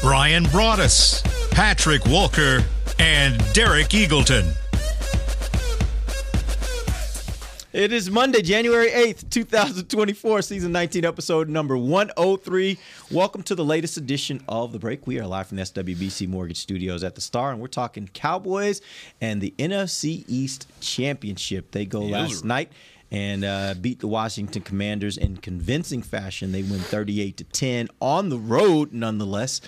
Brian Broaddus, Patrick Walker, and Derek Eagleton. It is Monday, January 8th, 2024, season 19, episode number 103. Welcome to the latest edition of The Break. We are live from the SWBC Mortgage Studios at the Star, and we're talking Cowboys and the NFC East Championship. They go last night and uh, beat the Washington Commanders in convincing fashion. They win 38 to 10 on the road, nonetheless.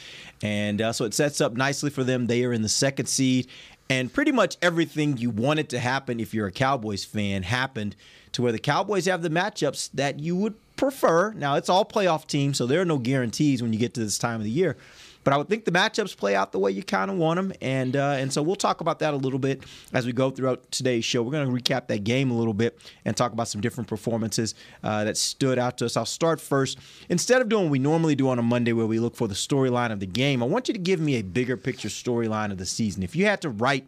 And uh, so it sets up nicely for them. They are in the second seed. And pretty much everything you wanted to happen if you're a Cowboys fan happened to where the Cowboys have the matchups that you would prefer. Now, it's all playoff teams, so there are no guarantees when you get to this time of the year. But I would think the matchups play out the way you kind of want them, and uh, and so we'll talk about that a little bit as we go throughout today's show. We're going to recap that game a little bit and talk about some different performances uh, that stood out to us. I'll start first. Instead of doing what we normally do on a Monday, where we look for the storyline of the game, I want you to give me a bigger picture storyline of the season. If you had to write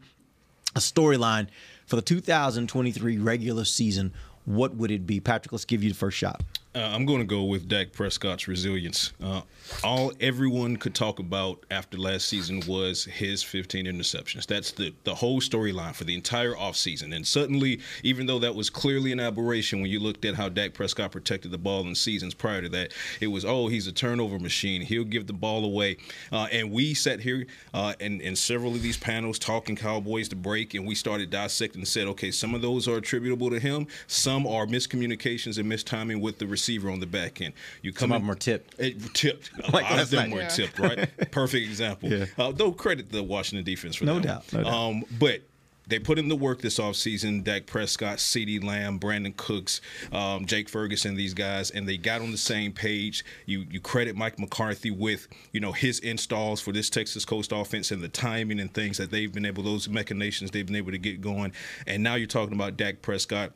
a storyline for the 2023 regular season, what would it be? Patrick, let's give you the first shot. Uh, I'm going to go with Dak Prescott's resilience. Uh, all everyone could talk about after last season was his 15 interceptions. That's the the whole storyline for the entire offseason. And suddenly, even though that was clearly an aberration when you looked at how Dak Prescott protected the ball in seasons prior to that, it was oh he's a turnover machine. He'll give the ball away. Uh, and we sat here uh, in in several of these panels talking Cowboys to break, and we started dissecting and said okay some of those are attributable to him. Some are miscommunications and mistiming with the receiver on the back end. You come Some of them are tipped. it, tipped. A Like lot of them night. were Yeah. tipped, right? Perfect example. Yeah. Uh, though credit the Washington defense for No that. doubt, no doubt. Um, but they put in the work this offseason. Dak Prescott, CeeDee Lamb, Brandin Cooks, um, Jake Ferguson, these guys, and they got on the same page. You you credit Mike McCarthy with you know his installs for this Texas Coast offense and the timing and things that they've been able those machinations they've been able to get going. And now you're talking about Dak Prescott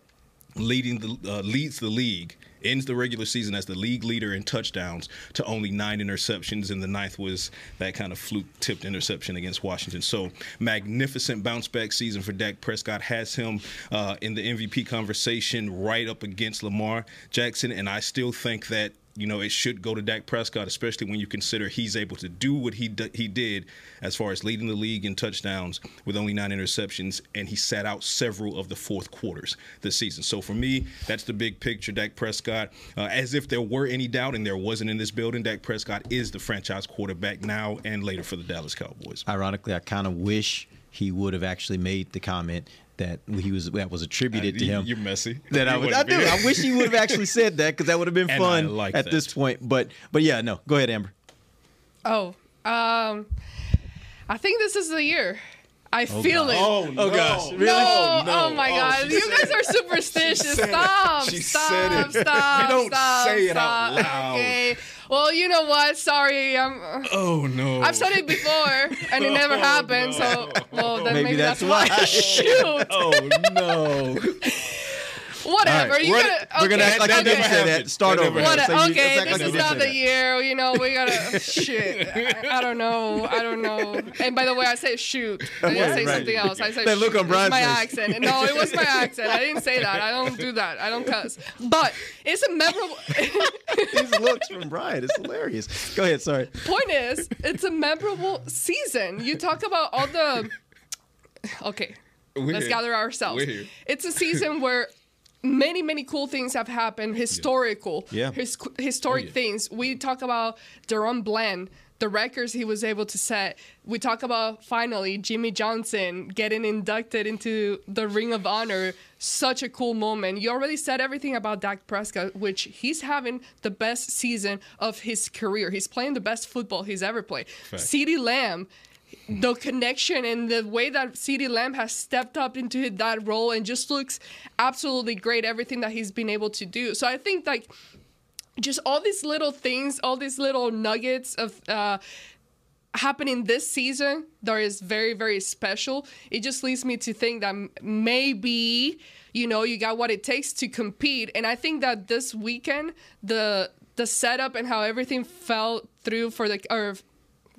leading the uh, leads the league ends the regular season as the league leader in touchdowns to only nine interceptions and the ninth was that kind of fluke tipped interception against washington. So magnificent bounce back season for dak prescott. Has him uh, in the mvp conversation right up against lamar jackson and i still think that you know, it should go to Dak Prescott, especially when you consider he's able to do what he d- he did as far as leading the league in touchdowns with only nine interceptions, and he sat out several of the fourth quarters this season. So for me, that's the big picture. Dak Prescott, uh, as if there were any doubt, and there wasn't in this building, Dak Prescott is the franchise quarterback now and later for the Dallas Cowboys. Ironically, I kind of wish he would have actually made the comment that he was that was attributed to him. You're messy. that I You would. wanna I do. I wish he would have actually said that because that would have been And fun like at that. this point. But but yeah, no. Go ahead, Ambar. Oh, um, I think this is the year. I oh, feel it. Oh, oh no. gosh, really? No, oh, no. oh my Oh, God. You guys are superstitious. said. Stop. She stop. said it. Stop. You don't stop, say it stop. out loud. Okay. Well, you know what? Sorry. I'm, Oh no! I've said it before and it never Oh, happened. no. So, well, then Maybe maybe, that's that's, why. why. Shoot. Oh no! Whatever. All right, You we're, gotta, we're gonna okay, act like that you didn't never say that. Start over. never What, So you- okay, let's act like this is didn't the year. You know, we gotta shit. I, I don't know. I don't know. And by the way, I said shoot. I didn't Right, say right. something else. I said That look shoot. on Brian's my accent. No, it was my accent. I didn't say that. I don't do that. I don't cuss. But it's a memorable. These looks from Brian. It's hilarious. Go ahead. Sorry. Point is, it's a memorable season. You talk about all the. Okay, We're let's here. gather ourselves. We're here. It's a season where many many cool things have happened historical Yeah. his, historic Oh, yeah. things. We talk about DaRon Bland the records he was able to set. We talk about finally Jimmy Johnson getting inducted into the Ring of Honor. Such a cool moment. You already said everything about Dak Prescott which he's having the best season of his career. He's playing the best football he's ever played. CeeDee Lamb the connection and the way that CeeDee Lamb has stepped up into that role and just looks absolutely great. Everything that he's been able to do. So I think like just all these little things, all these little nuggets of uh, happening this season that is very very special it just leads me to think that maybe you know you got what it takes to compete and i think that this weekend the the setup and how everything fell through for the or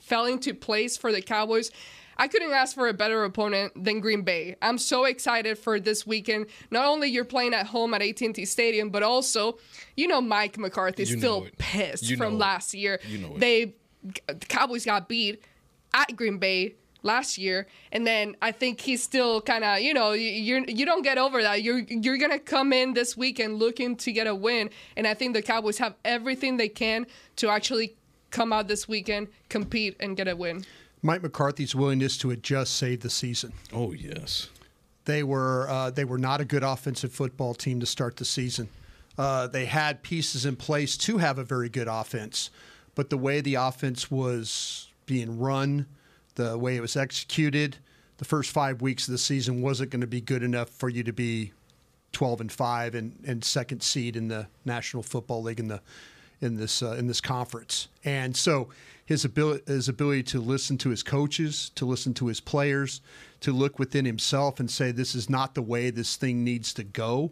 fell into place for the cowboys I couldn't ask for a better opponent than Green Bay. I'm so excited for this weekend. Not only you're playing at home at AT&T Stadium, but also, you know, Mike McCarthy's You still pissed from it. last year. You know. They the Cowboys got beat at Green Bay last year, and then I think he's still kind of you know you you don't get over that. You're you're gonna come in this weekend looking to get a win, and I think the Cowboys have everything they can to actually come out this weekend, compete, and get a win. Mike McCarthy's willingness to adjust saved the season. Oh yes. They were uh, they were not a good offensive football team to start the season. Uh, they had pieces in place to have a very good offense, but the way the offense was being run, the way it was executed, the first five weeks of the season wasn't going to be good enough for you to be 12 and five and, and second seed in the National Football League in the in this uh, in this conference. And so his ability his ability to listen to his coaches, to listen to his players, to look within himself and say this is not the way this thing needs to go.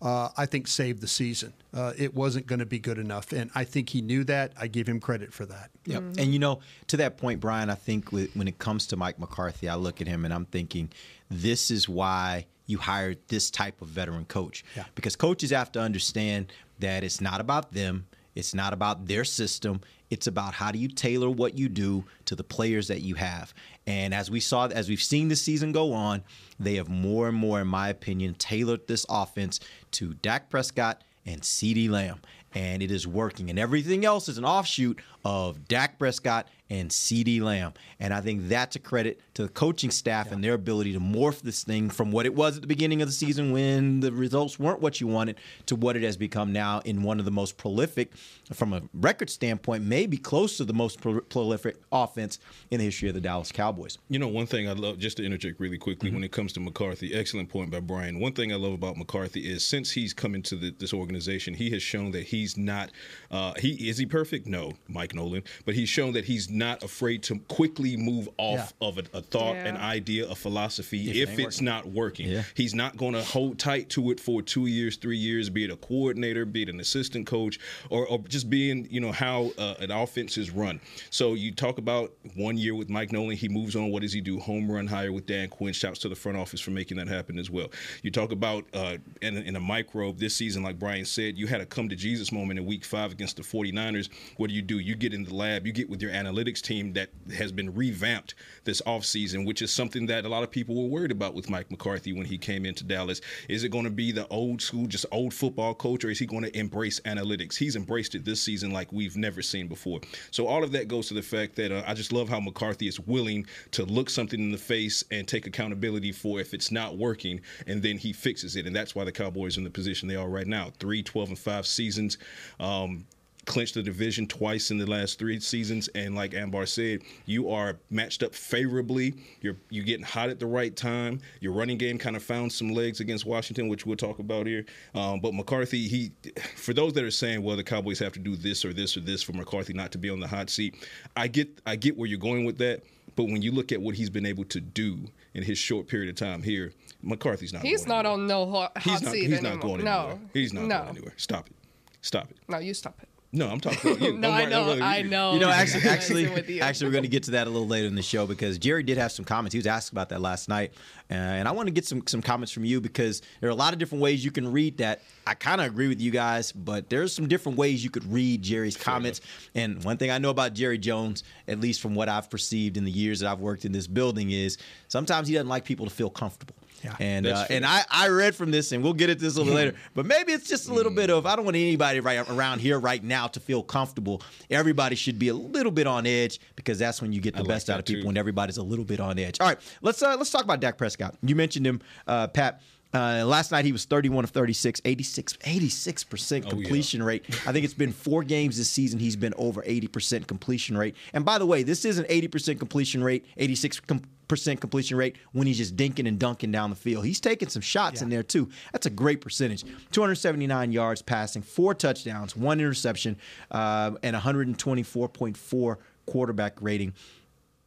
Uh, I think saved the season. Uh, it wasn't going to be good enough, and I think he knew that. I give him credit for that. Yep. And you know, to that point, Brian, I think with, when it comes to Mike McCarthy, I look at him and I'm thinking, this is why you hired this type of veteran coach. Yeah. Because coaches have to understand that it's not about them, it's not about their system. It's about how do you tailor what you do to the players that you have. And as we saw, as we've seen the season go on, they have more and more, in my opinion, tailored this offense to Dak Prescott and CeeDee Lamb. And it is working. And everything else is an offshoot of Dak Prescott and CeeDee Lamb. And I think that's a credit to the coaching staff and their ability to morph this thing from what it was at the beginning of the season when the results weren't what you wanted to what it has become now in one of the most prolific, from a record standpoint, maybe close to the most pro- prolific offense in the history of the Dallas Cowboys. You know, one thing I love, just to interject really quickly, when it comes to McCarthy, excellent point by Brian. One thing I love about McCarthy is since he's come into the, this organization, he has shown that he's not. Uh, he is he perfect? No, Mike Nolan, but he's shown that he's not afraid to quickly move off of a, a thought, Yeah. an idea, a philosophy If if, ain't it's working. not working. Yeah. He's not going to hold tight to it for two years, three years, be it a coordinator, be it an assistant coach, or, or just being, you know, how uh, an offense is run. So you talk about one year with Mike Nolan, he moves on. What does he do? Home run hire with Dan Quinn. Shouts to the front office for making that happen as well. You talk about uh, in, in a microbe this season, like Brian said, you had a come to Jesus moment in week five against the 49ers. What do you do? You get in the lab, you get with your analytics team that has been revamped this offseason, which is something that a lot of people were worried about with Mike McCarthy when he came into Dallas. Is it going to be the old school, just old football coach, or is he going to embrace analytics? He's embraced it this season like we've never seen before. So all of that goes to the fact that uh, I just love how McCarthy is willing to look something in the face and take accountability for if it's not working, and then he fixes it. And that's why the Cowboys are in the position they are right now. Three, 12, and 5 seasons. Um, clinched the division twice in the last three seasons, and like Ambar said, you are matched up favorably. You're you're getting hot at the right time. Your running game kind of found some legs against Washington, which we'll talk about here. Um, but McCarthy, he, for those that are saying, well, the Cowboys have to do this or this or this for McCarthy not to be on the hot seat, I get I get where you're going with that. But when you look at what he's been able to do in his short period of time here, McCarthy's not. He's not anywhere. on no hot, hot He's not. seat He's anymore. not going anywhere. no. He's not no. going anywhere. Stop it. Stop it. No, you stop it. No, I'm talking about you. No, I know, worry. I know. You know, actually, actually, you. actually, we're going to get to that a little later in the show because Jerry did have some comments. He was asked about that last night, uh, and I want to get some some comments from you because there are a lot of different ways you can read that. I kind of agree with you guys, but there's some different ways you could read Jerry's comments. And one thing I know about Jerry Jones, at least from what I've perceived in the years that I've worked in this building, is sometimes he doesn't like people to feel comfortable. Yeah, and uh, and I, I read from this, and we'll get into this a little later. But maybe it's just a little bit of I don't want anybody right around here right now to feel comfortable. Everybody should be a little bit on edge because that's when you get the I like best out of people too. when everybody's a little bit on edge. All right, let's uh, let's talk about Dak Prescott. You mentioned him, uh, Pat. Uh, last night he was 31 of 36, 86 86% yeah. completion rate. I think it's been four games this season he's been over 80% completion rate. And by the way, this is an 80% completion rate, 86 com- percent completion rate when he's just dinking and dunking down the field. He's taking some shots in there too. That's a great percentage. 279 yards passing, four touchdowns, one interception, uh, and 124.4 quarterback rating.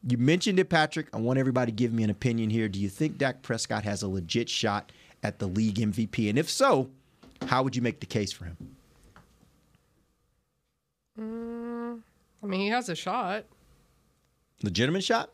You mentioned it, Patrick. I want everybody to give me an opinion here. Do you think Dak Prescott has a legit shot at the league MVP? And if so, how would you make the case for him? I mean, he has a shot. Legitimate shot?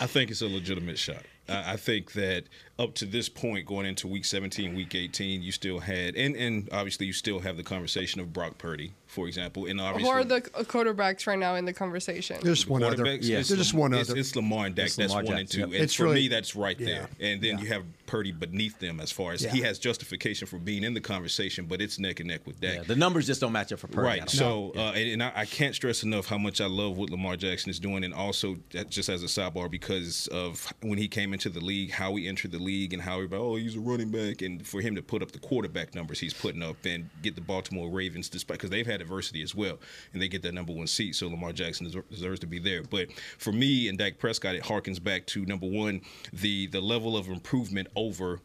I think it's a legitimate shot. I think that up to this point, going into week 17, week 18, you still had, and, and obviously you still have the conversation of Brock Purdy, for example. And obviously, Who are the quarterbacks right now in the conversation? There's one other. quarterbacks, Yeah. There's just one it's, other. It's Lamar and Dak. It's that's Lamar one and two. yep. And It's for really- me, that's right yeah, there. And then yeah. you have Purdy beneath them as far as Yeah. he has justification for being in the conversation, but it's neck and neck with Dak. Yeah, the numbers just don't match up for Purdy. Right. don't So, uh, and, and I, I can't stress enough how much I love what Lamar Jackson is doing, and also just as a sidebar, because of when he came into the league, how he entered the league, and how everybody, oh, he's a running back, and for him to put up the quarterback numbers he's putting up and get the Baltimore Ravens, despite because they've had adversity as well, and they get that number one seat. So Lamar Jackson deserves to be there. But for me and Dak Prescott, it harkens back to number one, the the level of improvement over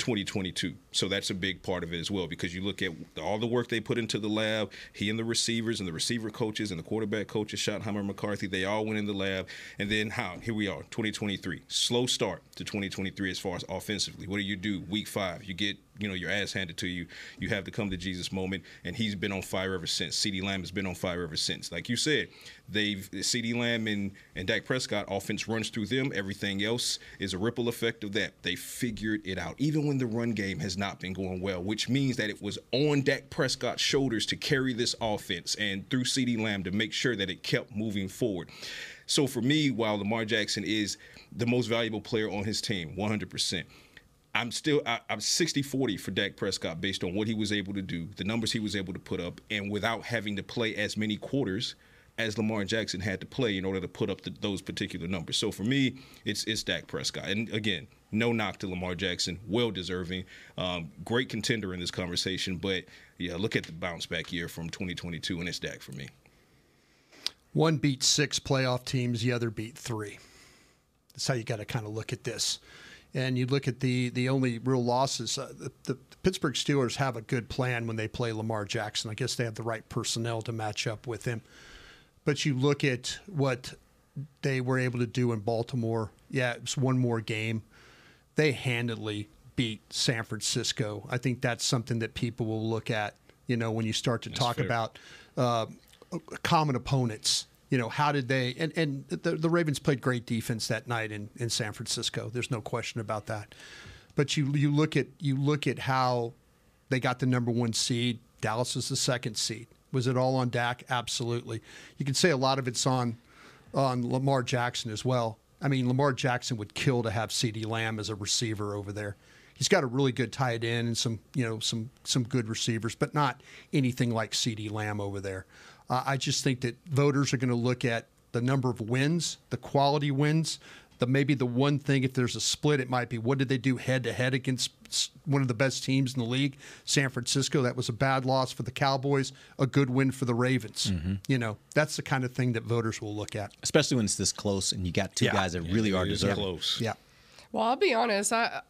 2022. So that's a big part of it as well because you look at all the work they put into the lab. He and the receivers and the receiver coaches and the quarterback coaches, Schottenheimer, McCarthy, they all went in the lab. And then how? Here we are, 2023. Slow start to 2023 as far as offensively. What do you do? Week five, you get you know your ass handed to you. You have to come to Jesus moment, and he's been on fire ever since. CeeDee Lamb has been on fire ever since. Like you said, they've CeeDee Lamb and and Dak Prescott offense runs through them. Everything else is a ripple effect of that. They figured it out, even when the run game has not been going well, which means that it was on Dak Prescott's shoulders to carry this offense and through CeeDee Lamb to make sure that it kept moving forward. So for me, while Lamar Jackson is the most valuable player on his team, 100%. I'm still I, I'm 60-40 for Dak Prescott based on what he was able to do, the numbers he was able to put up, and without having to play as many quarters as Lamar Jackson had to play in order to put up the, those particular numbers. So for me, it's it's Dak Prescott, and again, no knock to Lamar Jackson, well deserving, um, great contender in this conversation. But yeah, look at the bounce back year from 2022, and it's Dak for me. One beat six playoff teams, the other beat three. That's how you got to kind of look at this. And you look at the the only real losses. Uh, the, the Pittsburgh Steelers have a good plan when they play Lamar Jackson. I guess they have the right personnel to match up with him. But you look at what they were able to do in Baltimore. Yeah, it's one more game. They handily beat San Francisco. I think that's something that people will look at. You know, when you start to talk fair. about uh, common opponents. You know, how did they? And, and the, the Ravens played great defense that night in, in San Francisco. There's no question about that. But you you look at you look at how they got the number one seed. Dallas is the second seed. Was it all on Dak? Absolutely. You can say a lot of it's on on Lamar Jackson as well. I mean, Lamar Jackson would kill to have CeeDee Lamb as a receiver over there. He's got a really good tight end and some, you know, some some good receivers, but not anything like CeeDee Lamb over there. Uh, I just think that voters are going to look at the number of wins, the quality wins, the maybe the one thing if there's a split, it might be what did they do head to head against one of the best teams in the league, San Francisco. That was a bad loss for the Cowboys, a good win for the Ravens. You know, that's the kind of thing that voters will look at. Especially when it's this close and you got two Yeah. guys that really are deserving. close. Yeah. Well, I'll be honest. I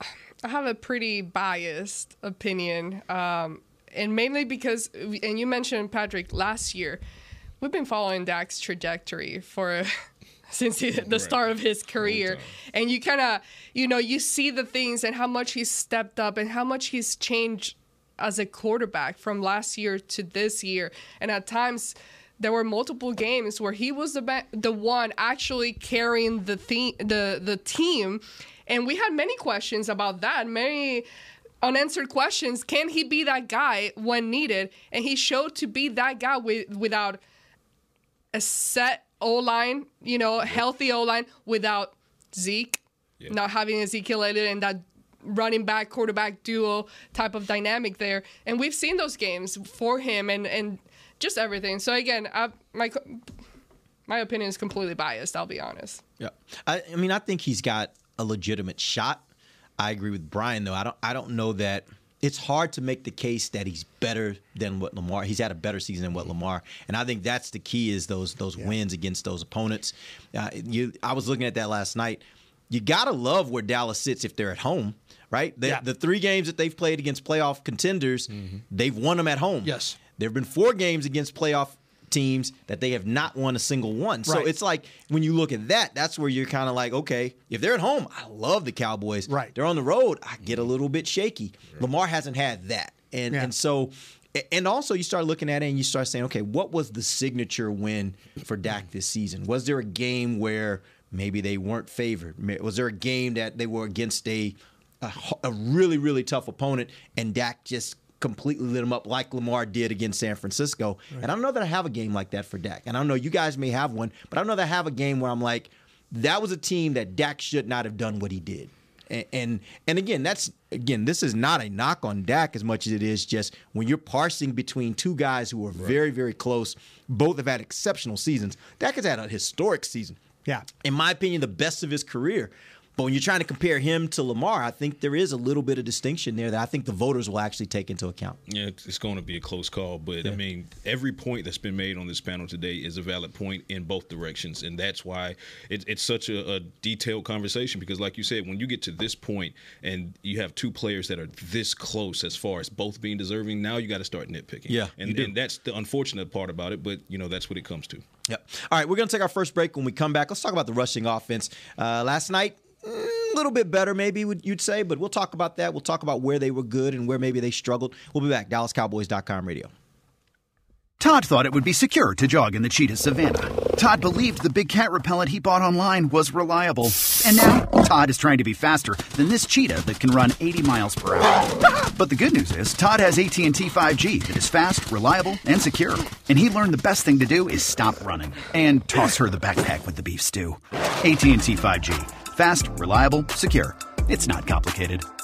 I have a pretty biased opinion, um, and mainly because, and you mentioned Patrick last year, we've been following Dak's trajectory for since he, the start of his career, and you kind of, you know, you see the things and how much he's stepped up and how much he's changed as a quarterback from last year to this year, and at times there were multiple games where he was the ba- the one actually carrying the theme the the team, and we had many questions about that, many unanswered questions. Can he be that guy when needed? And he showed to be that guy with without a set O line, you know, healthy O line without Zeke, not having Ezekiel Elliott and that running back quarterback duo type of dynamic there. And we've seen those games for him and and just everything. So again, I, my my opinion is completely biased. I'll be honest. Yeah, I, I mean, I think he's got a legitimate shot. I agree with Brian though. I don't. I don't know that it's hard to make the case that he's better than what Lamar. He's had a better season than what Lamar, and I think that's the key is those those wins against those opponents. Uh, you, I was looking at that last night. You gotta love where Dallas sits if they're at home, right? The, Yeah. the three games that they've played against playoff contenders, they've won them at home. Yes. There have been four games against playoff teams that they have not won a single one. So it's like when you look at that, that's where you're kind of like, okay, if they're at home, I love the Cowboys. Right. They're on the road, I get a little bit shaky. Lamar hasn't had that. And Yeah. and so and also you start looking at it and you start saying, okay, what was the signature win for Dak this season? Was there a game where maybe they weren't favored? Was there a game that they were against a a really really tough opponent and Dak just completely lit them up like Lamar did against San Francisco? And I don't know that I have a game like that for Dak. And I don't know you guys may have one, but I don't know that I have a game where I'm like, that was a team that Dak should not have done what he did. And, and and again, that's again, this is not a knock on Dak as much as it is just when you're parsing between two guys who are very, very close. Both have had exceptional seasons. Dak has had a historic season. Yeah. In my opinion, the best of his career. But when you're trying to compare him to Lamar, I think there is a little bit of distinction there that I think the voters will actually take into account. Yeah, it's going to be a close call, but I mean, every point that's been made on this panel today is a valid point in both directions, and that's why it, it's such a, a detailed conversation. Because, like you said, when you get to this point and you have two players that are this close as far as both being deserving, now you got to start nitpicking. Yeah, and, and that's the unfortunate part about it. But you know, that's what it comes to. Yep. All right, we're going to take our first break. When we come back, let's talk about the rushing offense. Uh, last night, a little bit better, maybe you'd say, but we'll talk about that. We'll talk about where they were good and where maybe they struggled. We'll be back. DallasCowboys.com radio. Todd thought it would be secure to jog in the cheetah savannah. Todd believed the big cat repellent he bought online was reliable. And now, Todd is trying to be faster than this cheetah that can run 80 miles per hour. But the good news is, Todd has AT&T 5G that is fast, reliable, and secure. And he learned the best thing to do is stop running and toss her the backpack with the beef stew. AT&T 5G. Fast, reliable, secure. It's not complicated.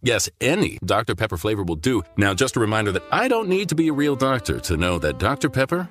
Yes, any Dr. Pepper flavor will do. Now, just a reminder that I don't need to be a real doctor to know that Dr. Pepper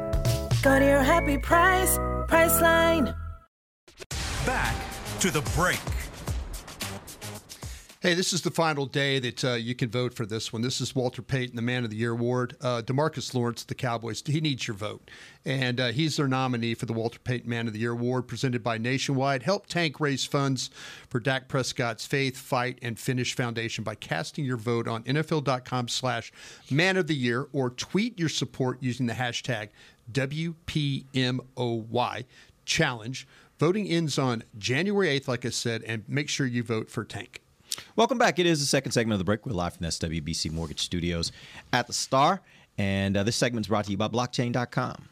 Go to your happy price, Priceline. Back to the break. Hey, this is the final day that uh, you can vote for this one. This is Walter Payton, the Man of the Year award. Uh, Demarcus Lawrence, the Cowboys, he needs your vote. And uh, he's their nominee for the Walter Payton Man of the Year award presented by Nationwide. Help Tank raise funds for Dak Prescott's Faith, Fight, and Finish Foundation by casting your vote on NFL.com slash Man of the Year or tweet your support using the hashtag WPMOY challenge. Voting ends on January 8th, like I said, and make sure you vote for Tank. Welcome back. It is the second segment of the break. We're live from the SWBC Mortgage Studios at the Star. And uh, this segment is brought to you by blockchain.com.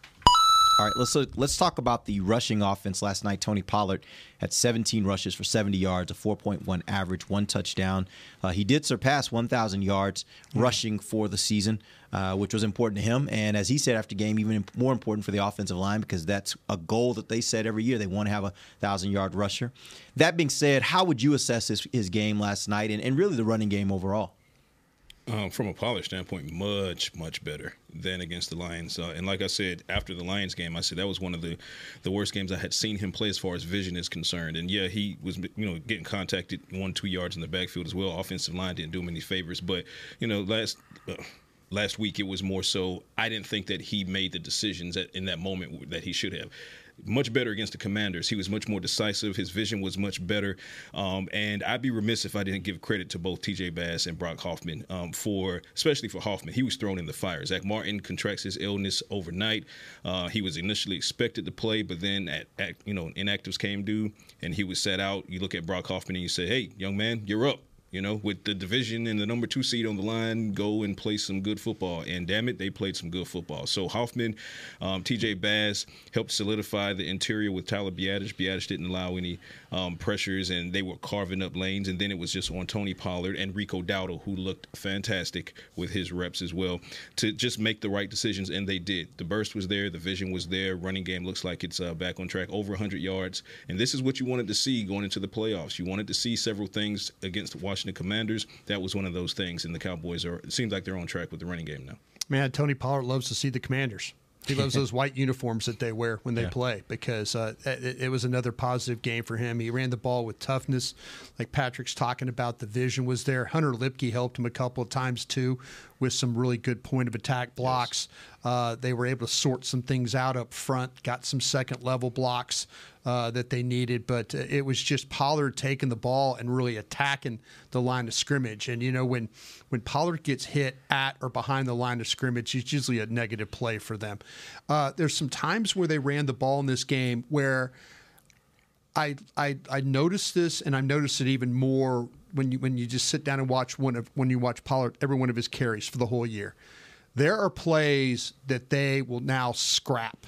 All right, let's let's talk about the rushing offense last night. Tony Pollard had 17 rushes for 70 yards, a 4.1 average, one touchdown. Uh, he did surpass 1,000 yards rushing for the season, uh, which was important to him. And as he said after game, even more important for the offensive line because that's a goal that they set every year. They want to have a thousand yard rusher. That being said, how would you assess his, his game last night and, and really the running game overall? Um, from a Pollard standpoint, much much better than against the Lions. Uh, and like I said, after the Lions game, I said that was one of the the worst games I had seen him play as far as vision is concerned. And yeah, he was you know getting contacted one two yards in the backfield as well. Offensive line didn't do him any favors, but you know last. Uh, last week it was more so I didn't think that he made the decisions in that moment that he should have much better against the Commanders. He was much more decisive. His vision was much better. Um, and I'd be remiss if I didn't give credit to both T.J. Bass and Brock Hoffman um, for, especially for Hoffman. He was thrown in the fire. Zack Martin contracts his illness overnight. Uh, he was initially expected to play, but then at, at you know inactives came due and he was set out. You look at Brock Hoffman and you say, "Hey, young man, you're up." You know, with the division and the number two seed on the line, go and play some good football. And damn it, they played some good football. So Hoffman, um, T.J. Bass helped solidify the interior with Tyler Biadasz. Biadasz didn't allow any um, pressures, and they were carving up lanes. And then it was just on Tony Pollard and Rico Dowdle, who looked fantastic with his reps as well, to just make the right decisions. And they did. The burst was there, the vision was there. Running game looks like it's uh, back on track, over 100 yards. And this is what you wanted to see going into the playoffs. You wanted to see several things against Washington. Washington Commanders. That was one of those things, and the Cowboys are. It seems like they're on track with the running game now. Man, Tony Pollard loves to see the Commanders. He loves those white uniforms that they wear when they Yeah. play because uh, it, it was another positive game for him. He ran the ball with toughness, like Patrick's talking about. The vision was there. Hunter Luepke helped him a couple of times too, with some really good point of attack blocks. Uh, they were able to sort some things out up front, got some second level blocks uh, that they needed, but uh, it was just Pollard taking the ball and really attacking the line of scrimmage. And you know when when Pollard gets hit at or behind the line of scrimmage, it's usually a negative play for them. Uh, there's some times where they ran the ball in this game where I, I I noticed this, and I noticed it even more when you when you just sit down and watch one of when you watch Pollard every one of his carries for the whole year. There are plays that they will now scrap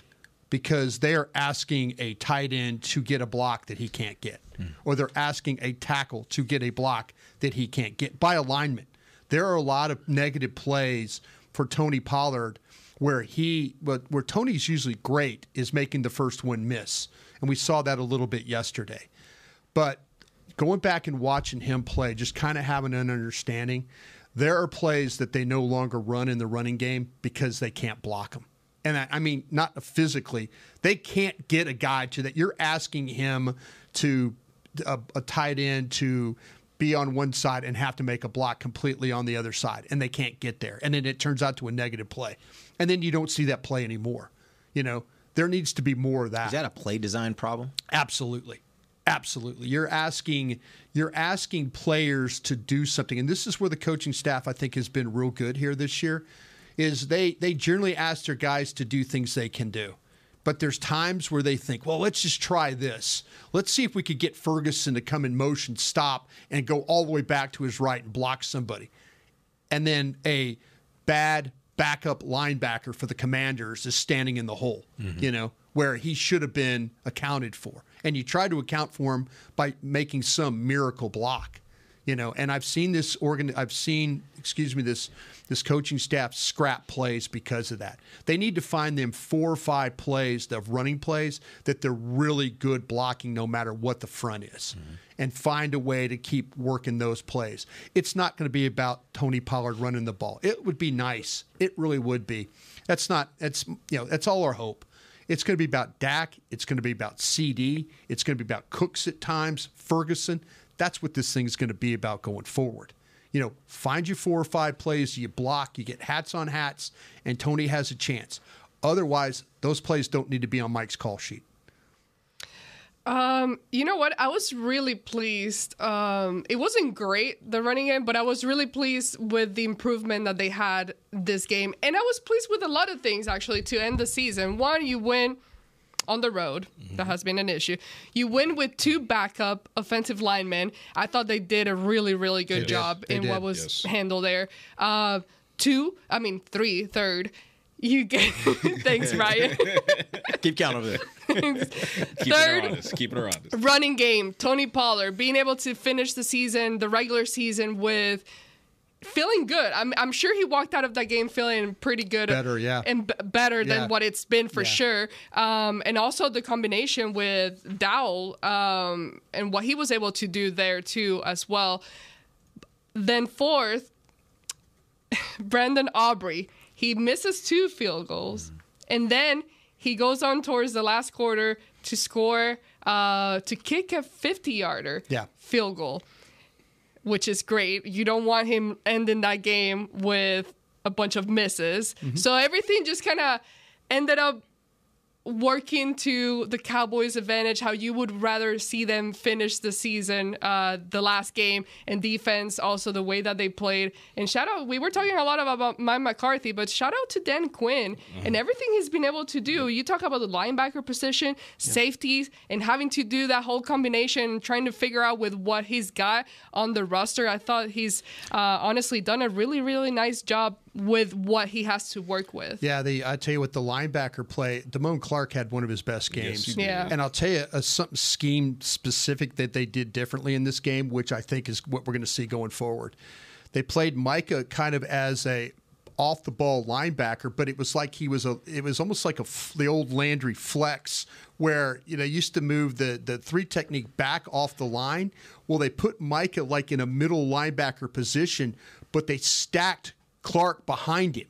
because they are asking a tight end to get a block that he can't get, hmm. or they're asking a tackle to get a block that he can't get by alignment. There are a lot of negative plays for Tony Pollard where he but where Tony's usually great is making the first one miss. And we saw that a little bit yesterday. But going back and watching him play, just kind of having an understanding, there are plays that they no longer run in the running game because they can't block them. And I, I mean, not physically, they can't get a guy to that. You're asking him to a, a tight end to be on one side and have to make a block completely on the other side, and they can't get there. And then it turns out to a negative play, and then you don't see that play anymore. You know, there needs to be more of that. Is that a play design problem? Absolutely. Absolutely. You're asking you're asking players to do something and this is where the coaching staff I think has been real good here this year is they they generally ask their guys to do things they can do. But there's times where they think, well, let's just try this. Let's see if we could get Ferguson to come in motion, stop, and go all the way back to his right and block somebody. And then a bad backup linebacker for the commanders is standing in the hole, mm-hmm. you know, where he should have been accounted for. And you try to account for him by making some miracle block, you know. And I've seen this organ I've seen, excuse me, this this coaching staff scrap plays because of that. They need to find them four or five plays of running plays that they're really good blocking no matter what the front is. Mm-hmm. And find a way to keep working those plays. It's not going to be about Tony Pollard running the ball. It would be nice. It really would be. That's not that's you know, that's all our hope. It's going to be about Dak. It's going to be about CeeDee. It's going to be about Cooks at times, Ferguson. That's what this thing is going to be about going forward. You know, find your four or five plays, you block, you get hats on hats, and Tony has a chance. Otherwise, those plays don't need to be on Mike's call sheet. Um, you know what? I was really pleased. Um, it wasn't great the running game, but I was really pleased with the improvement that they had this game, and I was pleased with a lot of things actually to end the season. One, you win on the road. That has been an issue. You win with two backup offensive linemen. I thought they did a really, really good They job in did, what was yes. handled there. Uh, two, I mean three, third. You get thanks, Ryan. Keep count over there. Keeping Third- her honest. Keeping her honest. running game, Tony Pollard being able to finish the season, the regular season with feeling good. I'm I'm sure he walked out of that game feeling pretty good. Better, yeah. And b- better Yeah. than what it's been for Yeah. sure. Um, and also the combination with Dowdle um, and what he was able to do there too as well. Then fourth, Brandon Aubrey. He misses two field goals, and then he goes on towards the last quarter to score, uh, to kick a 50 yarder Yeah. field goal, which is great. You don't want him ending that game with a bunch of misses. So everything just kind of ended up working to the Cowboys' advantage, how you would rather see them finish the season, uh, the last game, and defense, also the way that they played. And shout out, we were talking a lot about Mike McCarthy, but shout out to Dan Quinn and everything he's been able to do. You talk about the linebacker position, safeties, and having to do that whole combination, trying to figure out with what he's got on the roster. I thought he's uh, honestly done a really, really nice job with what he has to work with. Yeah, the I tell you what, the linebacker play, Damone Clark had one of his best games. he did. Yeah. And I'll tell you a something scheme specific that they did differently in this game, which I think is what we're going to see going forward. They played Micah kind of as a off the ball linebacker, but it was like he was a it was almost like a f- the old Landry flex where you know used to move the the three technique back off the line. Well, they put Micah like in a middle linebacker position, but they stacked Clark behind him.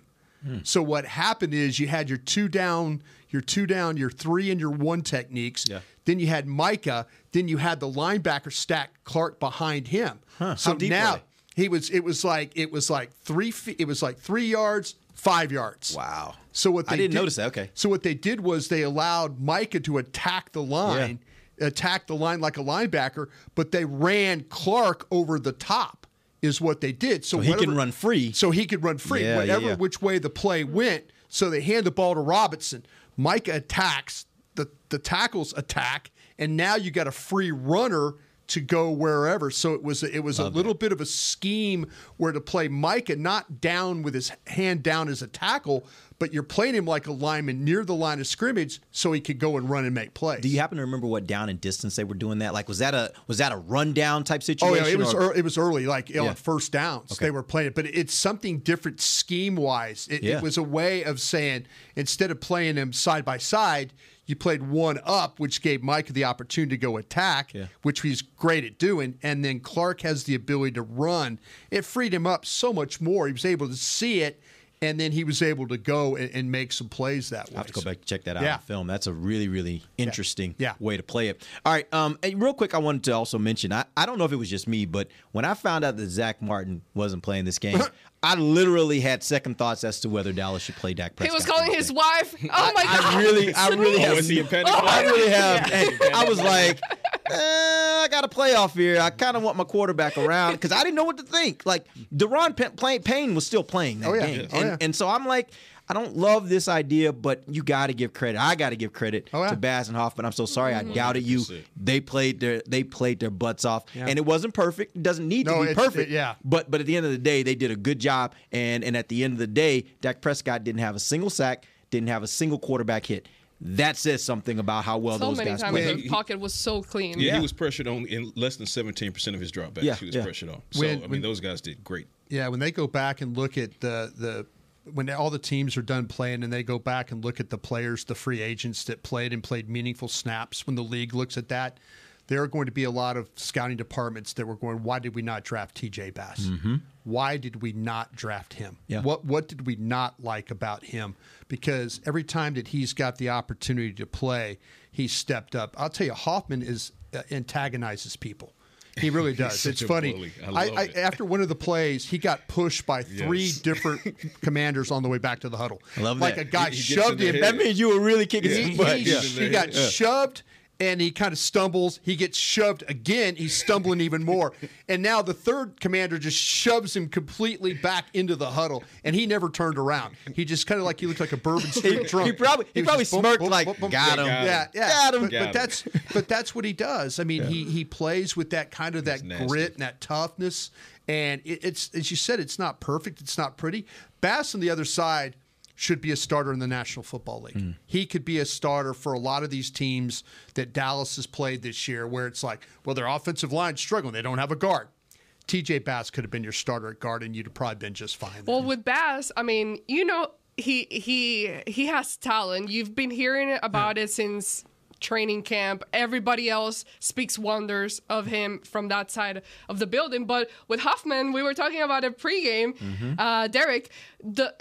So what happened is you had your two down, your two down, your three and your one techniques. Yeah. Then you had Micah. Then you had the linebacker stack Clark behind him. Huh. So now he was. It was like it was like three feet. It was like three yards, five yards. Wow. So what I they didn't did- notice that. Okay. So what they did was they allowed Micah to attack the line, attack the line like a linebacker, but they ran Clark over the top. Is what they did. So, So he can run free. So he could run free. Yeah, whatever yeah. which way the play went. So they hand the ball to Robinson. Micah attacks. The the tackles attack, and now you got a free runner to go wherever. So it was it was a little bit of a scheme where to play Micah not down with his hand down as a tackle, but you're playing him like a lineman near the line of scrimmage so he could go and run and make plays. Do you happen to remember what down and distance they were doing that? Like, was that a was that a rundown type situation? Oh yeah, it was or- ear- it was early, like Yeah. on first downs Okay. they were playing it, but it's something different scheme wise. It, Yeah. it was a way of saying instead of playing them side by side, you played one up, which gave Mike the opportunity to go attack, Yeah. which he's great at doing, and then Clark has the ability to run. It freed him up so much more. He was able to see it, and then he was able to go and, and make some plays that way. I have to go back and check that out Yeah. on film. That's a really, really interesting Yeah. way to play it. All right. Um, real quick, I wanted to also mention I, I don't know if it was just me, but when I found out that Zack Martin wasn't playing this game, I literally had second thoughts as to whether Dallas should play Dak Prescott. He was calling his wife. Oh my god! I really, I really Oh, have. was he in panic I really have. and I was like, eh, I got a playoff here. I kind of want my quarterback around because I didn't know what to think. Like Daron P- Payne was still playing that Oh, yeah. game, Oh, and, yeah. and so I'm like. I don't love this idea, but you got to give credit. I got to give credit Oh, yeah. to Bass and Hoffman. I'm so sorry I mm-hmm. doubted you. They played their they played their butts off, Yeah. and it wasn't perfect. It doesn't need No, to be perfect. it- yeah. But but at the end of the day, they did a good job, and and at the end of the day, Dak Prescott didn't have a single sack, didn't have a single quarterback hit. That says something about how well so those many guys times played. the pocket was so clean. Yeah, Yeah. he was pressured on in less than 17% of his dropbacks. Yeah, he was yeah. pressured on. So, When- I mean, when- those guys did great. Yeah, when they go back and look at the the when all the teams are done playing and they go back and look at the players, the free agents that played and played meaningful snaps, when the league looks at that, there are going to be a lot of scouting departments that were going, why did we not draft TJ Bass? Why did we not draft him? Yeah. What what did we not like about him? Because every time that he's got the opportunity to play, he stepped up. I'll tell you, Hoffman is uh, antagonizes people. He really does. such it's a funny. bully. I I, love I, it. after one of the plays, he got pushed by three Yes. different commanders on the way back to the huddle. I love like that. a guy He- he shoved him. That means you were really kicking He, his butt. he- Yeah. he got shoved and he kind of stumbles. He gets shoved again. He's stumbling even more. And now the third commander just shoves him completely back into the huddle. And he never turned around. He just kind of like he looked like a Bourbon Street drunk. he probably- he was probably boom, smirked boom, like, boom, boom. "Got him." Yeah, yeah. Got him. But, Got but him. that's but that's what he does. I mean, he he plays with that kind of that grit and that toughness. And it, it's as you said, it's not perfect. It's not pretty. Bass on the other side should be a starter in the National Football League. He could be a starter for a lot of these teams that Dallas has played this year, where it's like, well, their offensive line's struggling; they don't have a guard. TJ Bass could have been your starter at guard, and you'd have probably been just fine. Well, with Bass, I mean, you know, he he he has talent. You've been hearing about it since training camp. Everybody else speaks wonders of him from that side of the building. But with Hoffman, we were talking about it pregame. Mm-hmm. Uh, Derek, the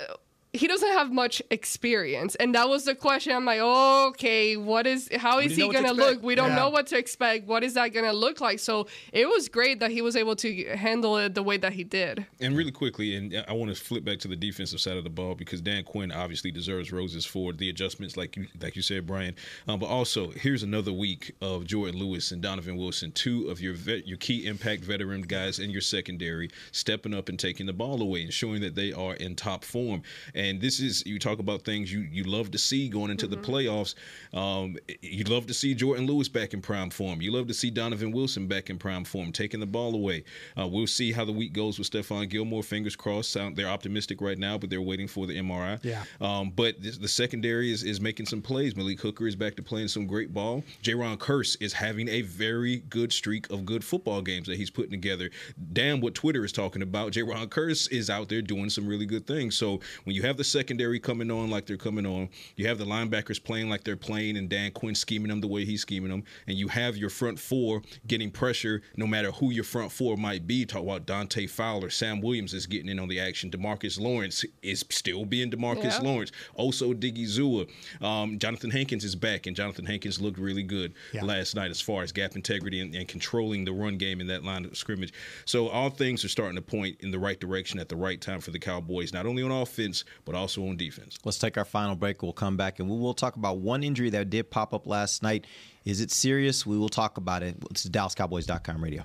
he doesn't have much experience, and that was the question. I'm like, okay, what is? How We is didn't know he what to gonna look? We don't Yeah. know what to expect. What is that gonna look like? So it was great that he was able to handle it the way that he did. And really quickly, and I want to flip back to the defensive side of the ball because Dan Quinn obviously deserves roses for the adjustments, like you like you said, Brian. Um, but also, here's another week of Jourdan Lewis and Donovan Wilson, two of your vet, your key impact veteran guys in your secondary, stepping up and taking the ball away and showing that they are in top form. And this is you talk about things you you love to see going into the playoffs. Um, you love to see Jourdan Lewis back in prime form. You love to see Donovan Wilson back in prime form, taking the ball away. Uh, we'll see how the week goes with Stephon Gilmore. Fingers crossed. Sound, they're optimistic right now, but they're waiting for the MRI. Yeah. Um, but this, the secondary is, is making some plays. Malik Hooker is back to playing some great ball. Jayron Kearse is having a very good streak of good football games that he's putting together. Damn what Twitter is talking about. Jayron Kearse is out there doing some really good things. So when you have the secondary coming on like they're coming on, you have the linebackers playing like they're playing, and Dan Quinn scheming them the way he's scheming them, and you have your front four getting pressure no matter who your front four might be. Talk about Dante Fowler, Sam Williams is getting in on the action. DeMarcus Lawrence is still being Demarcus Yeah. Lawrence. Also, Odighizuwa. Um, Johnathan Hankins is back, and Johnathan Hankins looked really good last night as far as gap integrity and, and controlling the run game in that line of scrimmage. So all things are starting to point in the right direction at the right time for the Cowboys, not only on offense but also on defense. Let's take our final break. We'll come back and we will talk about one injury that did pop up last night. Is it serious? We will talk about it. It's DallasCowboys.com radio.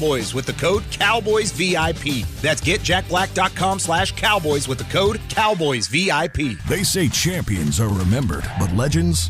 with the code Cowboys VIP. That's getjackblack.com slash cowboys with the code Cowboys VIP. They say champions are remembered, but legends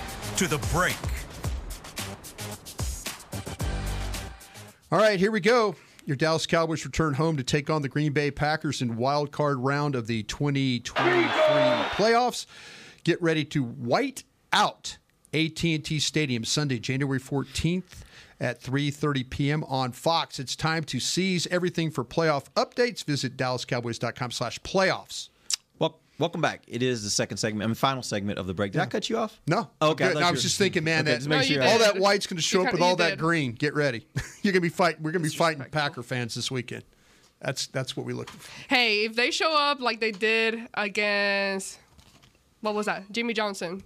to the break. All right, here we go. Your Dallas Cowboys return home to take on the Green Bay Packers in wild card round of the 2023 playoffs. Get ready to white out AT&T Stadium Sunday, January 14th at 3:30 p.m. on Fox. It's time to seize everything for playoff updates. Visit dallascowboys.com/playoffs. Well, welcome back. It is the second segment, I mean, final segment of the break. Did I cut you off? No. Oh, okay. Good. thought I was just thinking, man, Okay, that just make sure all that white's going to show You up with all you that green. Get ready. You're going to be fighting. We're going to be fighting Packer fans this weekend. That's that's what we look for. Hey, if they show up like they did against what was that? Jimmy Johnson.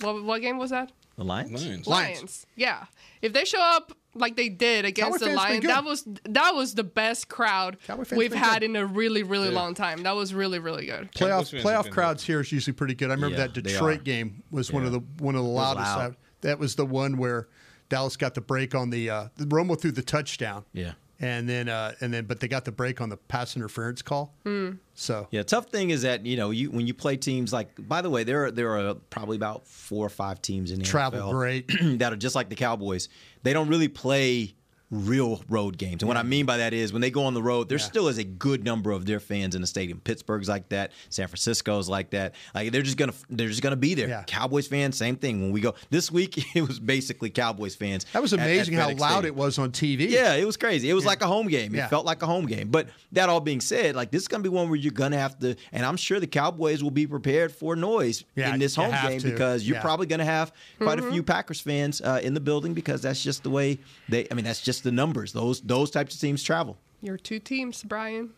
What what game was that? The Lions. Lions. Lions. Yeah. If they show up like they did against Cowboy the fans Lions, that was that was the best crowd we've had good. in a really really Yeah. long time. That was really really good. Playoff fans playoff been crowds here is usually pretty good. I remember Yeah, that Detroit game was one of the one of the loudest. loud. That was the one where Dallas got the break on the uh, the Romo threw the touchdown. Yeah. And then uh, and then but they got the break on the pass interference call. Hmm. So Yeah, tough thing is that you know you when you play teams like. By the way, there are there are probably about four or five teams in the Travel NFL great. that are just like the Cowboys. They don't really play real road games, and what I mean by that is when they go on the road, there still is a good number of their fans in the stadium. Pittsburgh's like that. San Francisco's like that. Like they're just gonna they're just gonna be there. Yeah. Cowboys fans, same thing. When we go this week, it was basically Cowboys fans. that was at- at amazing how FedEx loud Stadium. it was on TV. Yeah, it was crazy. It was like a home game. It Yeah. felt like a home game. But that all being said, like this is gonna be one where you're gonna have to, and I'm sure the Cowboys will be prepared for noise Yeah, in this home game to. because you're Yeah. probably gonna have quite Mm-hmm. a few Packers fans uh, in the building because that's just the way they. I mean, that's just the numbers. Those those types of teams travel. Your two teams, Brian.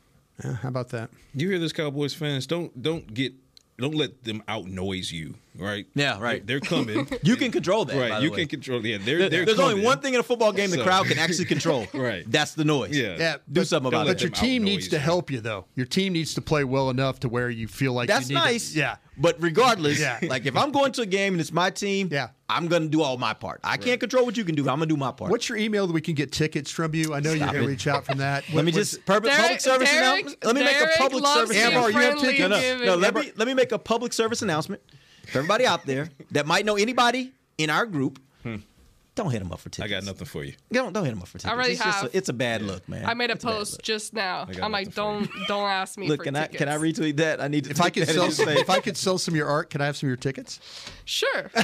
Yeah, how about that? You hear this, Cowboys fans? Don't don't get don't let them out noise you. Right? Yeah, right. They're, they're coming. You can control that. right. by the You way. can control. Yeah. They're, they're There's only one thing in a football game the So- crowd can actually control. Right. That's the noise. Yeah. Yeah, Do but- something about let But your team outnoise needs to help you though. Your team needs to play well enough to where you feel like That's you need to- nice. yeah. But regardless, Yeah. like if I'm going to a game and it's my team, Yeah. I'm gonna do all my part. I can't control what you can do. but I'm gonna do my part. What's your email that we can get tickets from you? I know you're going to it. reach out from that. Let me What- just pub- public service announcement. Let me make a public service being Ambar, you have friendly tickets? No, no, no. Let me let me make a public service announcement for everybody out there that might know anybody in our group. Hmm. Don't hit them up for tickets. I got nothing for you. Don't don't hit them up for tickets. I already it's, just have. a, it's a bad look, man. I made a It's post look. just now. I'm like, don't don't ask me Look, for can I tickets. can I retweet that? I need to. If I could sell some, if I could sell some of your art, can I have some of your tickets? Sure.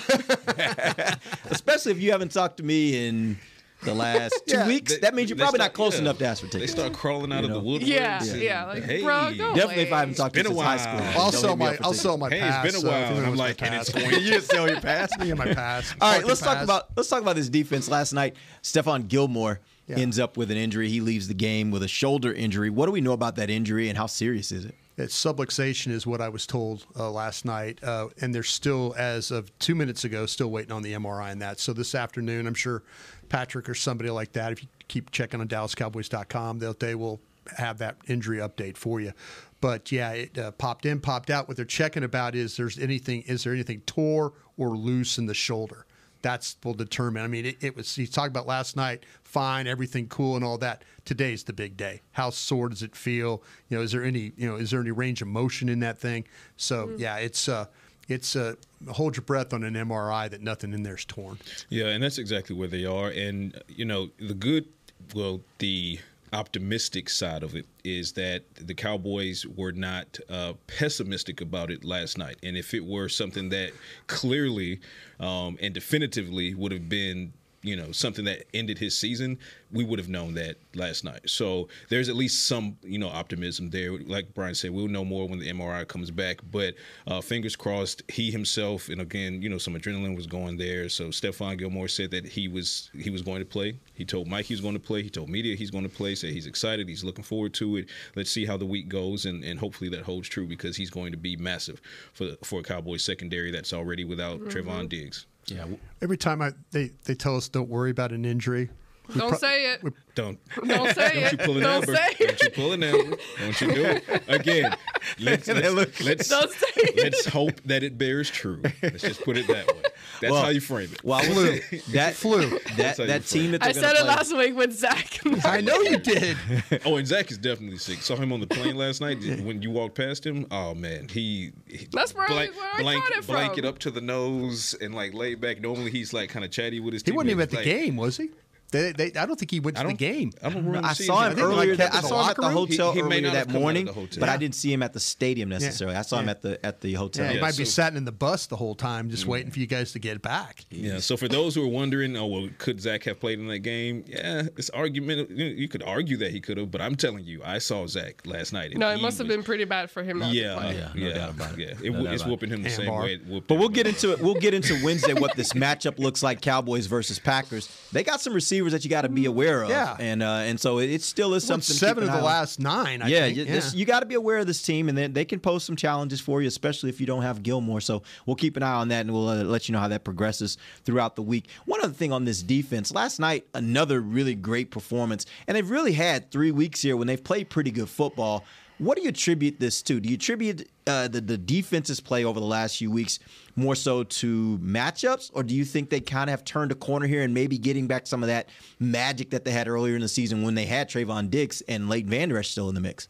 especially if you haven't talked to me in the last two Yeah. weeks, They- that means you're probably start- not close yeah. enough to ask for They start crawling out You of the know? woodworks. Yeah, yeah, like, hey, bro, go Definitely if I haven't talked to you Been a since high while. school. I'll don't I'll hit sell me up my for I'll sell my Hey, it's been a while, anyone and I'm like, and it's going- you just sell your pass. Me and my pass. All right, let's talk about let's talk about this defense. Last night, Stephon Gilmore Yeah. ends up with an injury. He leaves the game with a shoulder injury. What do we know about that injury and how serious is it? It's subluxation is what I was told uh, last night, uh, and they're still, as of two minutes ago, still waiting on the MRI on that. So this afternoon, I'm sure Patrik or somebody like that, if you keep checking on DallasCowboys.com, they'll they will have that injury update for you. But yeah, it uh, popped in, popped out. What they're checking about is there's anything, is there anything tore or loose in the shoulder? That's will determine. I mean, it, it was he's talking about last night. Fine, everything cool and all that. Today's the big day. How sore does it feel? You know, is there any you know is there any range of motion in that thing? So yeah, it's uh, it's uh, hold your breath on an MRI that nothing in there's torn. Yeah, and that's exactly where they are. And you know, the good, well, the optimistic side of it is that the Cowboys were not uh, pessimistic about it last night. And if it were something that clearly um, and definitively would have been you know something that ended his season we would have known that last night. So there's at least some you know optimism there. Like brian said we'll know more when the mri comes back. But uh, fingers crossed he himself and again you know some adrenaline was going there. So Stephon Gilmore said that he was he was going to play. He told mike he was going to play. He told media he's going to play said he's excited he's looking forward to it. Let's see how the week goes and, and hopefully that holds true because he's going to be massive for for a cowboys secondary that's already without Mhm. Trevon diggs yeah Every time I they they tell us don't worry about an injury. We Don't pro- say it. Don't. Don't say Don't it. you pull an Don't Ambar. say it. Don't you pull an Ambar. Don't you do it. Again, let's, let's, let's, Don't say let's hope that it bears true. Let's just put it that way. That's Well, how you frame it. Well, I will say that flu. that That's how you that team that I said it play- last week with Zack. I know you did. Oh, and Zack is definitely sick. Saw him on the plane last night. When you walked past him, oh man, he, he That's probably blank, where I blank, caught it from. blanket up to the nose and like laid back. Normally he's like kind of chatty with his. He wasn't even at the Like, game, was he? They, they, I don't think he went to the game. I don't remember I saw him I think, like, earlier. That, I saw him at the hotel He- he earlier that come out of morning, the hotel. but I didn't see him at the stadium necessarily. I saw him Yeah. at the at the hotel. Yeah, he Yeah, might be sitting in the bus the whole time, just mm. waiting for you guys to get back. Yeah. So for those who are wondering, oh well, could Zack have played in that game? Yeah, it's argument. You, know, you could argue that he could have, but I'm telling you, I saw Zack last night. no, it he must have been pretty bad for him Yeah. Yeah, yeah, no doubt about it. Yeah, No it, it's about whooping him the same way. But we'll get into it. We'll get into Wednesday what this matchup looks like: Cowboys versus Packers. They got some receivers receivers that you got to be aware of. Yeah. and uh, and so it, it still is something. to seven of the last nine, I yeah, think. you, Yeah. this- you got to be aware of this team, and they, they can pose some challenges for you, especially if you don't have Gilmore. So we'll keep an eye on that, and we'll uh, let you know how that progresses throughout the week. One other thing on this defense, last night another really great performance, and they've really had three weeks here when they've played pretty good football. What do you attribute this to? Do you attribute uh, the the defense's play over the last few weeks more so to matchups, or do you think they kind of have turned a corner here and maybe getting back some of that magic that they had earlier in the season when they had Trevon Diggs and Leighton Vander Esch still in the mix?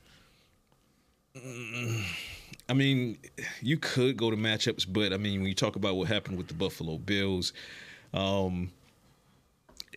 I mean, you could go to matchups, but I mean, when you talk about what happened with the Buffalo Bills, um,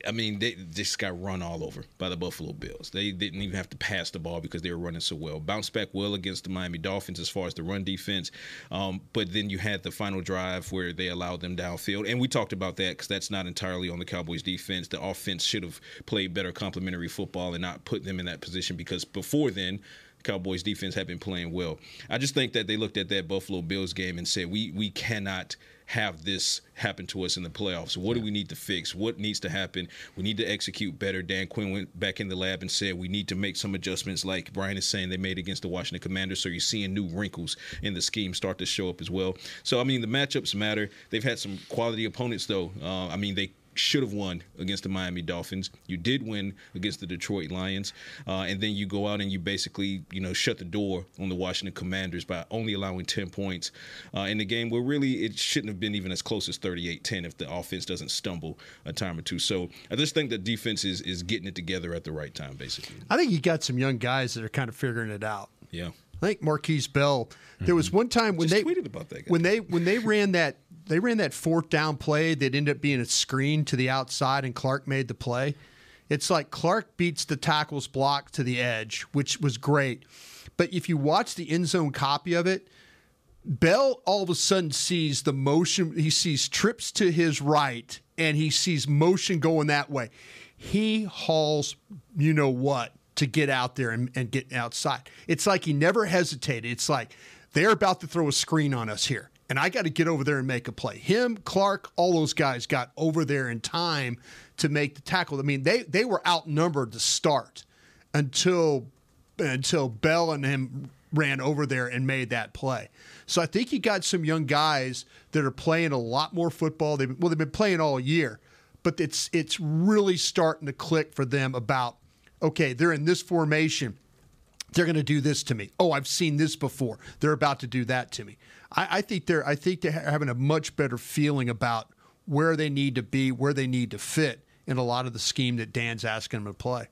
I mean, they just got run all over by the Buffalo Bills. They didn't even have to pass the ball because they were running so well. Bounced back well against the Miami Dolphins as far as the run defense, um, but then you had the final drive where they allowed them downfield, and we talked about that because that's not entirely on the Cowboys defense. The offense should have played better complementary football and not put them in that position because before then. Cowboys defense had been playing well. I just think that they looked at that Buffalo Bills game and said, "We we cannot have this happen to us in the playoffs. What do we need to fix? What needs to happen? We need to execute better." Dan Quinn went back in the lab and said, "We need to make some adjustments, like Brian is saying they made against the Washington Commanders." So you're seeing new wrinkles in the scheme start to show up as well. So I mean, the matchups matter. They've had some quality opponents, though. Uh, I mean, they should have won against the Miami Dolphins. You did win against the Detroit Lions, uh, and then you go out and you basically, you know, shut the door on the Washington Commanders by only allowing 10 points uh, in the game where really it shouldn't have been even as close as 38-10 if the offense doesn't stumble a time or two. So I just think the defense is is getting it together at the right time, basically. I think you got some young guys that are kind of figuring it out. Yeah. I think Markquese Bell. There was mm-hmm. one time when Just they tweeted about that guy. when they when they ran that they ran that fourth down play that ended up being a screen to the outside and Clark made the play. It's like Clark beats the tackles block to the edge, which was great. But if you watch the end zone copy of it, Bell all of a sudden sees the motion. He sees trips to his right and he sees motion going that way. He hauls, you know what, to get out there and, and get outside. It's like he never hesitated. It's like they're about to throw a screen on us here. And I got to get over there and make a play. Him, Clark, all those guys got over there in time to make the tackle. I mean, they they were outnumbered to start until until Bell and him ran over there and made that play. So I think you got some young guys that are playing a lot more football. They've well, they've been playing all year, but it's it's really starting to click for them about okay, they're in this formation. They're going to do this to me. Oh, I've seen this before. They're about to do that to me. I, I think they're I think they're having a much better feeling about where they need to be, where they need to fit in a lot of the scheme that Dan's asking them to play.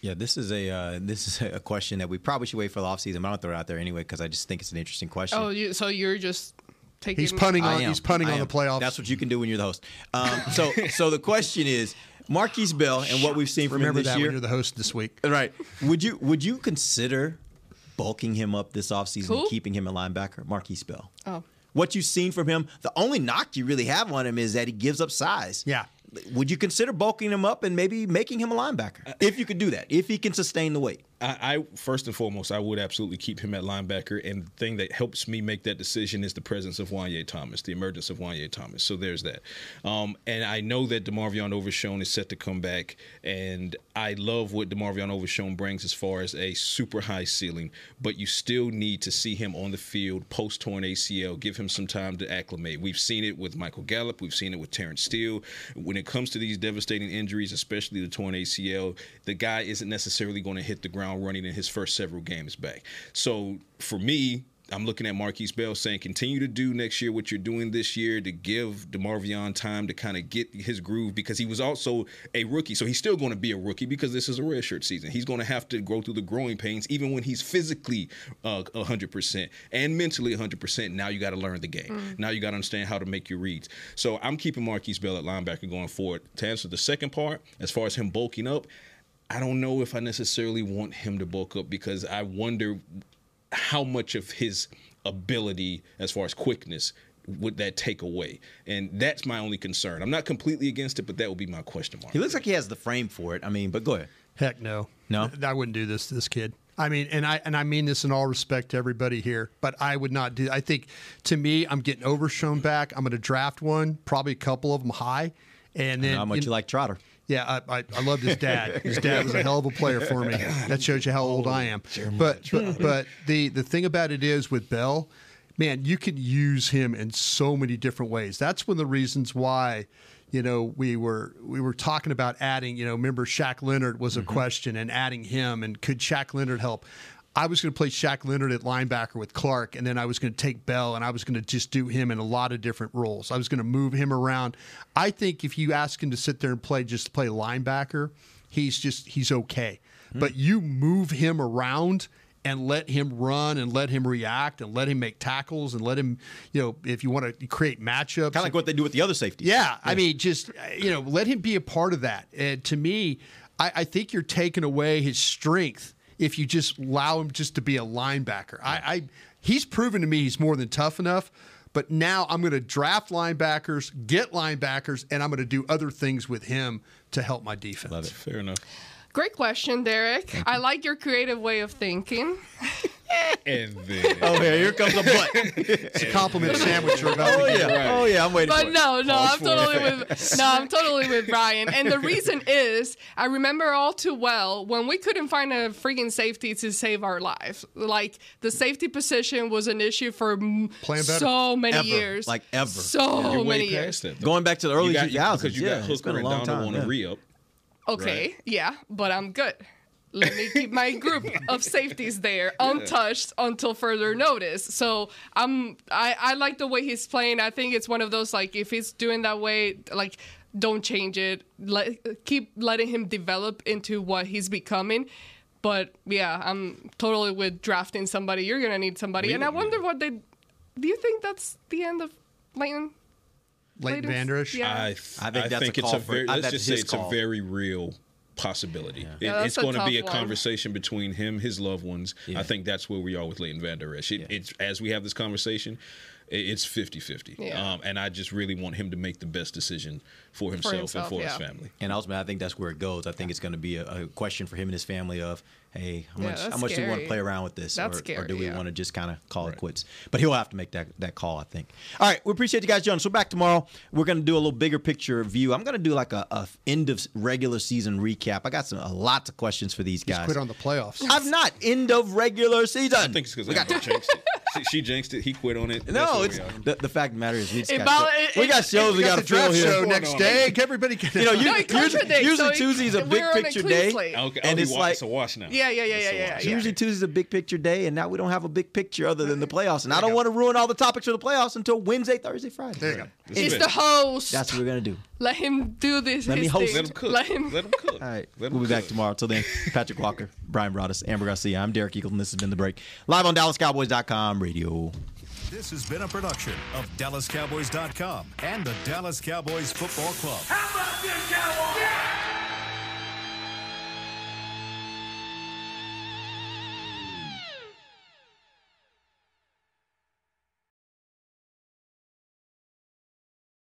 Yeah, this is a uh, this is a question that we probably should wait for the offseason. but I'm gonna throw it out there anyway because I just think it's an interesting question. Oh, you, so you're just taking. He's punting on he's punting on the am. playoffs. That's what you can do when you're the host. Um, so so the question is, Markquese Bell and what we've seen from Remember him this that year. when you're the host this week. Right. Would you would you consider bulking him up this offseason Who? and keeping him a linebacker, Markquese Bell? Oh. What you've seen from him, the only knock you really have on him is that he gives up size. Yeah. Would you consider bulking him up and maybe making him a linebacker? Uh, if you could do that, if he can sustain the weight. I, I first and foremost, I would absolutely keep him at linebacker. And the thing that helps me make that decision is the presence of Wanye Thomas, the emergence of Wanye Thomas. So there's that. Um, and I know that DeMarvion Overshown is set to come back, and I love what DeMarvion Overshown brings as far as a super high ceiling. But you still need to see him on the field post torn ACL. Give him some time to acclimate. We've seen it with Michael Gallup. We've seen it with Terence Steele. When it comes to these devastating injuries, especially the torn ACL, the guy isn't necessarily going to hit the ground running in his first several games back. So for me, I'm looking at Markquese Bell saying, continue to do next year what you're doing this year to give DeMarvion time to kind of get his groove because he was also a rookie. So he's still going to be a rookie because this is a redshirt season. He's going to have to go through the growing pains even when he's physically uh, 100% and mentally 100%. Now you got to learn the game. Mm. Now you got to understand how to make your reads. So I'm keeping Markquese Bell at linebacker going forward. To answer the second part, as far as him bulking up, I don't know if I necessarily want him to bulk up because I wonder how much of his ability as far as quickness would that take away? And that's my only concern. I'm not completely against it, but that would be my question mark. He looks like he has the frame for it. I mean, but go ahead. Heck no. No? I wouldn't do this to this kid. I mean, and I and I mean this in all respect to everybody here, but I would not do. I think to me, I'm getting overshown back. I'm going to draft one, probably a couple of them high, and I then know how much you like Trotter. Yeah, I, I, I loved his dad. His dad was a hell of a player for me. That shows you how old I am. But, but but the the thing about it is with Bell, man, you can use him in so many different ways. That's one of the reasons why, you know, we were we were talking about adding. You know, remember Shaq Leonard was a mm-hmm. question and adding him, and could Shaq Leonard help? I was going to play Shaq Leonard at linebacker with Clark, and then I was going to take Bell, and I was going to just do him in a lot of different roles. I was going to move him around. I think if you ask him to sit there and play just play linebacker, he's just he's okay. Hmm. But you move him around and let him run and let him react and let him make tackles and let him, you know, if you want to create matchups, Kind of like what they do with the other safeties. yeah, I mean, just you know, let him be a part of that. And to me, I, I think you're taking away his strength if you just allow him just to be a linebacker. I, I he's proven to me he's more than tough enough. But now I'm going to draft linebackers, get linebackers, and I'm going to do other things with him to help my defense. Love it. Fair enough. Great question, Derek. I like your creative way of thinking. And then Oh, yeah, here comes a butt. it's a compliment sandwich you're about Oh to get. yeah, oh yeah, I'm waiting. But for it. no, no, Pause I'm totally it. with no, I'm totally with Brian. And the reason is, I remember all too well when we couldn't find a freaking safety to save our lives. Like the safety position was an issue for m- Playing so many Ever. years, Like ever. So You're many years. past that, though. Going back to the early You got- 2000s, because you yeah, got it's been Hooker a and long Donald time, on yeah. a re-up. Okay, yeah, but I'm good. Let me keep my group of safeties there untouched until further notice. So I'm I, I like the way he's playing. I think it's one of those like if he's doing that way, like don't change it. Let keep letting him develop into what he's becoming. But yeah, I'm totally with drafting somebody. You're gonna need somebody, and I wonder what they. Do you think that's the end of Leighton? Leighton Leighton's- Vander Esch? Yeah. I, I I think think, that's a it's call a for- very. Let's just say it's call. a very real possibility. It- Yeah, that's it's going to be a one. conversation between him, his loved ones. I think that's where we are with Leighton Vander Esch. It, It's as we have this conversation. i- It's 50-50. Um, and I just really want him to make the best decision for himself, himself, and for yeah. his family. And ultimately, I think that's where it goes. I think it's going to be a, a question for him and his family of, hey, how Yeah, much, how that's much do we want to play around with this, That's or, or do we yeah. want to just kind of call it quits? But he'll have to make that that call, I think. All right, we appreciate you guys joining. So back tomorrow, we're going to do a little bigger picture view. I'm going to do like a, a end of regular season recap. I got some a lots of questions for these He's guys. quit on the playoffs. I've not end of regular season. I think it's because Ambar jinxed it. She, she jinxed it. He quit on it. No, it's the, the fact of the matter is we just It got, bal- show- it- we got shows it we got got to the fill draft here. show next day. Everybody can. You know, you, it comes usually, with it, usually so Tuesday's a we're big picture day, slate. Okay, oh, and oh, it's like it's a wash now. Yeah, yeah, yeah, yeah, a yeah. wash. yeah. Usually Tuesday's a big picture day, and now we don't have a big picture other than the playoffs. And I don't want to ruin all the topics for the playoffs until Wednesday, Thursday, Friday. There you go. He's the host. That's what we're gonna do. Let him do this. Let me host. thing. Let him cook. Let him. Let him cook. All right, Let we'll be back tomorrow. Till then, Patrik Walker, Brian Broaddus, Ambar Garcia. I'm Derek Eagleton. This has been the break live on DallasCowboys.com radio. This has been a production of DallasCowboys.com and the Dallas Cowboys Football Club. How about this, Cowboys?